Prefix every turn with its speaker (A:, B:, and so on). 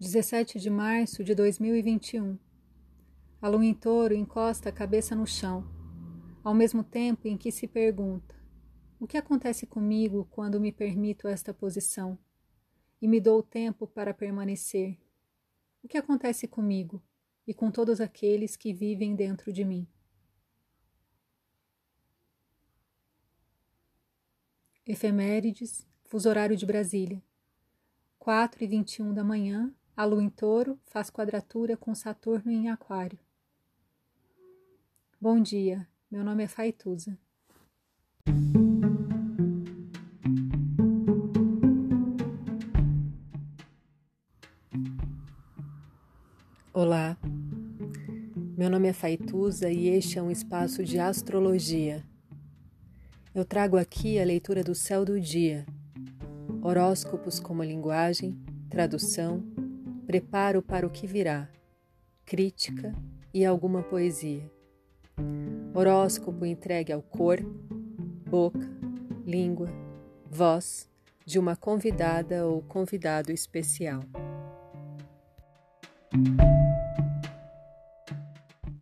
A: 17 de março de 2021. A lua em touro encosta a cabeça no chão, ao mesmo tempo em que se pergunta: o que acontece comigo quando me permito esta posição e me dou tempo para permanecer? O que acontece comigo e com todos aqueles que vivem dentro de mim? Efemérides, fuso horário de Brasília. 4 e 21 da manhã a lua em touro faz quadratura com Saturno em Aquário. Bom dia, meu nome é Faituza.
B: Olá, meu nome é Faituza e este é um espaço de astrologia. Eu trago aqui a leitura do céu do dia, horóscopos como linguagem, tradução preparo para o que virá, crítica e alguma poesia. Horóscopo entregue ao corpo, boca, língua, voz de uma convidada ou convidado especial.